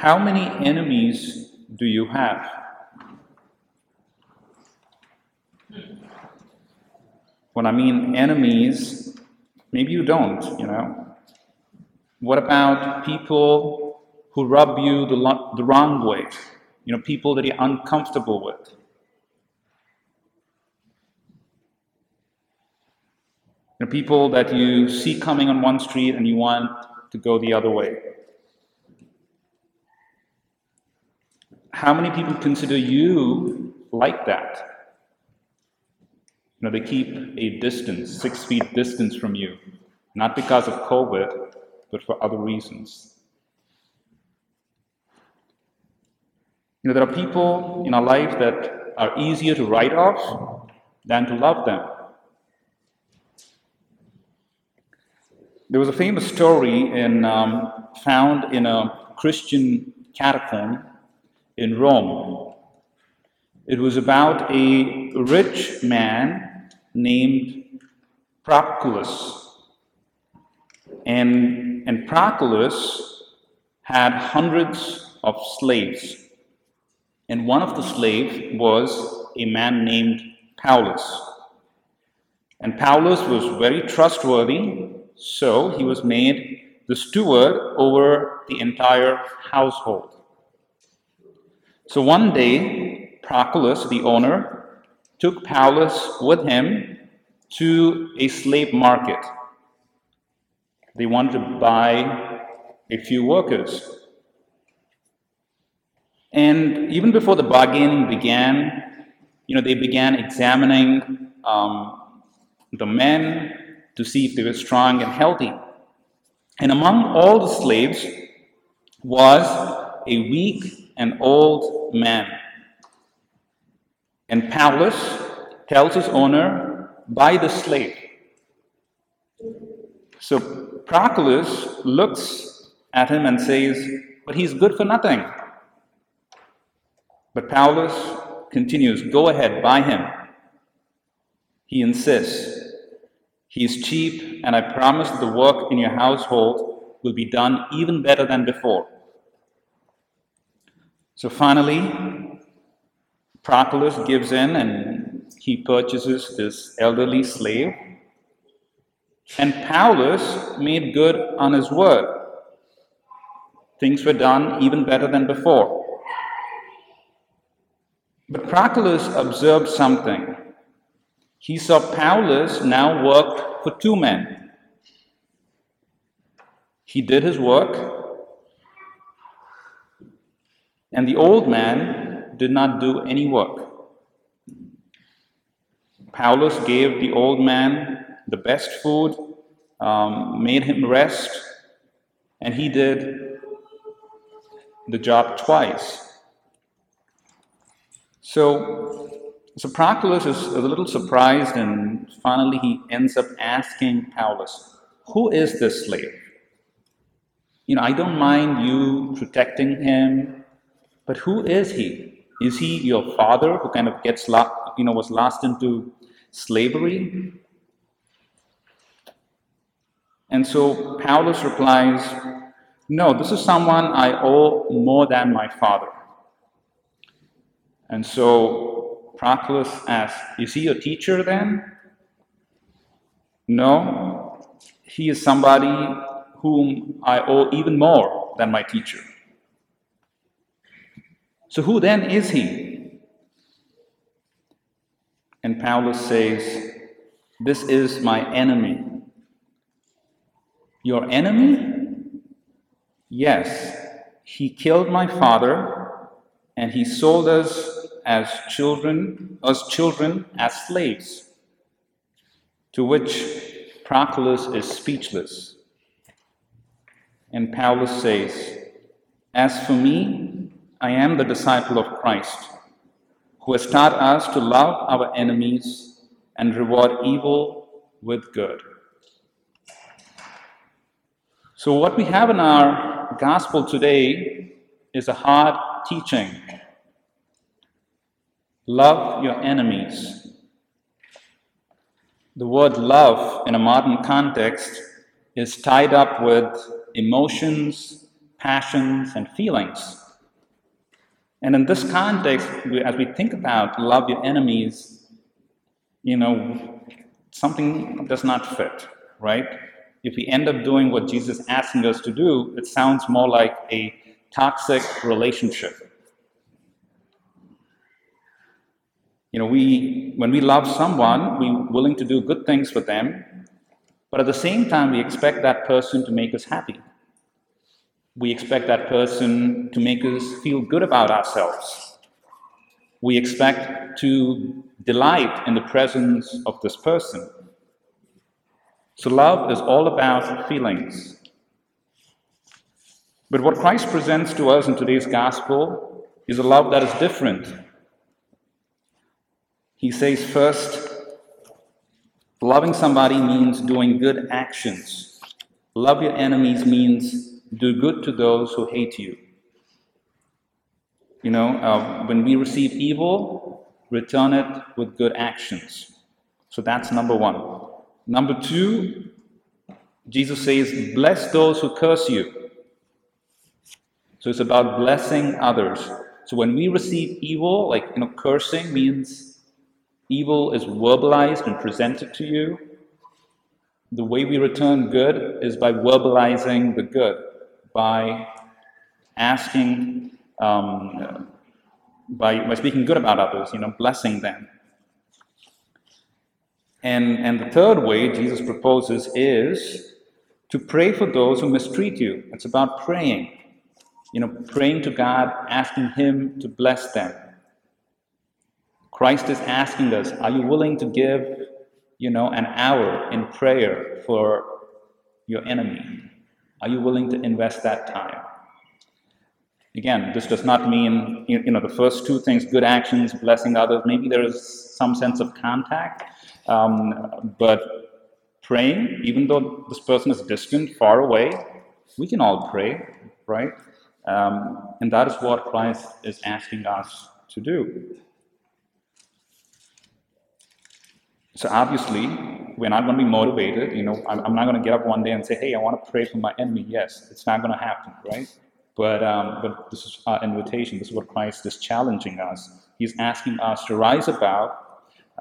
How many enemies do you have? When I mean enemies, maybe you don't, you know. What about people who rub you the, lo- the wrong way? You know, people that you're uncomfortable with. You know, people that you see coming on one street and you want to go the other way. How many people consider you like that? You know, they keep a distance, six feet distance from you, not because of COVID, but for other reasons. You know, there are people in our life that are easier to write off than to love them. There was a famous story in, um, found in a Christian catacomb in Rome. It was about a rich man named Proculus. And, and Proclus had hundreds of slaves. And one of the slaves was a man named Paulus. And Paulus was very trustworthy, so he was made the steward over the entire household. So one day, Proculus, the owner, took Paulus with him to a slave market. They wanted to buy a few workers. And even before the bargaining began, you know, they began examining um, the men to see if they were strong and healthy. And among all the slaves was a weak and old man. And Paulus tells his owner, buy the slave. So Proclus looks at him and says, But he's good for nothing. But Paulus continues, Go ahead, buy him. He insists, He's cheap, and I promise the work in your household will be done even better than before. So finally, Proclus gives in and he purchases this elderly slave. And Paulus made good on his word. Things were done even better than before. But Proclus observed something. He saw Paulus now work for two men. He did his work, and the old man did not do any work. Paulus gave the old man the best food, um, made him rest, and he did the job twice. So, so Proclus is a little surprised, and finally he ends up asking Paulus, Who is this slave? You know, I don't mind you protecting him, but who is he? Is he your father who kind of gets, you know, was lost into slavery? And so Paulus replies, No, this is someone I owe more than my father. And so Proclus asks, Is he your teacher then? No, he is somebody whom I owe even more than my teacher. So who then is he? And Paulus says, This is my enemy. Your enemy? Yes, he killed my father and he sold us as children, us children as slaves. To which Proclus is speechless. And Paulus says, As for me, I am the disciple of Christ, who has taught us to love our enemies and reward evil with good. So, what we have in our gospel today is a hard teaching. Love your enemies. The word love in a modern context is tied up with emotions passions, and feelings. And in this context, as we think about love your enemies, you know, something does not fit, right? If we end up doing what Jesus is asking us to do, it sounds more like a toxic relationship. You know, we when we love someone, we're willing to do good things for them, but at the same time, we expect that person to make us happy. We expect that person to make us feel good about ourselves. We expect to delight in the presence of this person. So, love is all about feelings. But what Christ presents to us in today's gospel is a love that is different. He says, first, loving somebody means doing good actions. Love your enemies means do good to those who hate you. You know, uh, when we receive evil, return it with good actions. So that's number one. Number two, Jesus says, Bless those who curse you. So it's about blessing others. So when we receive evil, like, you know, cursing means evil is verbalized and presented to you. The way we return good is by verbalizing the good by asking, um, by, by speaking good about others, you know, blessing them. And, and the third way Jesus proposes is to pray for those who mistreat you. It's about praying, you know, praying to God, asking Him to bless them. Christ is asking us, are you willing to give, you know, an hour in prayer for your enemy? Are you willing to invest that time? Again, this does not mean, you know, the first two things, good actions, blessing others, maybe there is some sense of contact, um, but praying, even though this person is distant, far away, we can all pray, right? Um, and that is what Christ is asking us to do. So obviously, we're not going to be motivated. You know, I'm, I'm not going to get up one day and say, "Hey, I want to pray for my enemy." Yes, it's not going to happen, right? But um, but this is our invitation. This is what Christ is challenging us. He's asking us to rise above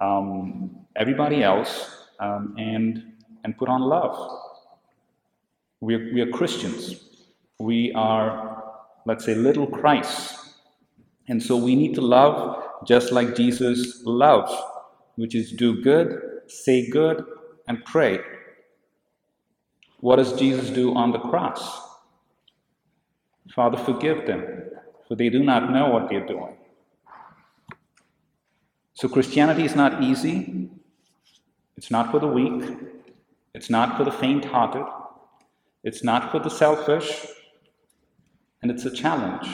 um, everybody else um, and and put on love. We are, we are Christians. We are, let's say, little Christ, and so we need to love just like Jesus loves, which is do good, say good, and pray. What does Jesus do on the cross? Father, forgive them, for they do not know what they're doing. So, Christianity is not easy. It's not for the weak. It's not for the faint hearted. It's not for the selfish. And it's a challenge.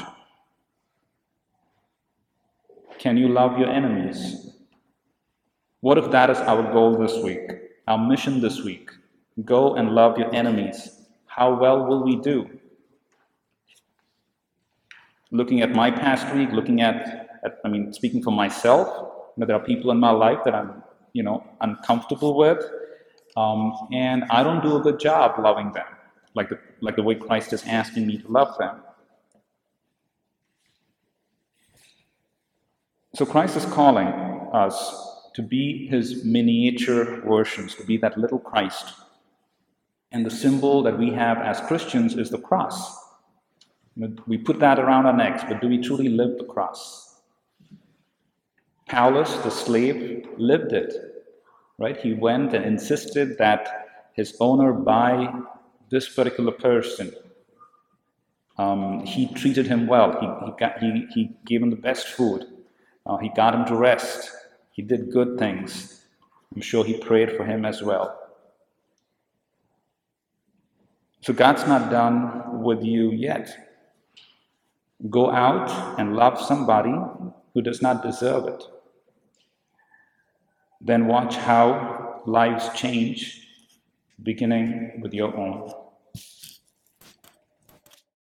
Can you love your enemies? What if that is our goal this week, our mission this week? Go and love your enemies. How well will we do? Looking at my past week, looking at, at I mean, speaking for myself, you know, there are people in my life that I'm, you know, uncomfortable with, um, and I don't do a good job loving them, like the like the way Christ is asking me to love them. So Christ is calling us to be his miniature versions, to be that little Christ. And the symbol that we have as Christians is the cross. We put that around our necks, but do we truly live the cross? Paulus, the slave, lived it, right? He went and insisted that his owner buy this particular person. Um, he treated him well. He, he, got, he, he gave him the best food. Uh, he got him to rest. He did good things. I'm sure he prayed for him as well. So God's not done with you yet. Go out and love somebody who does not deserve it. Then watch how lives change, beginning with your own.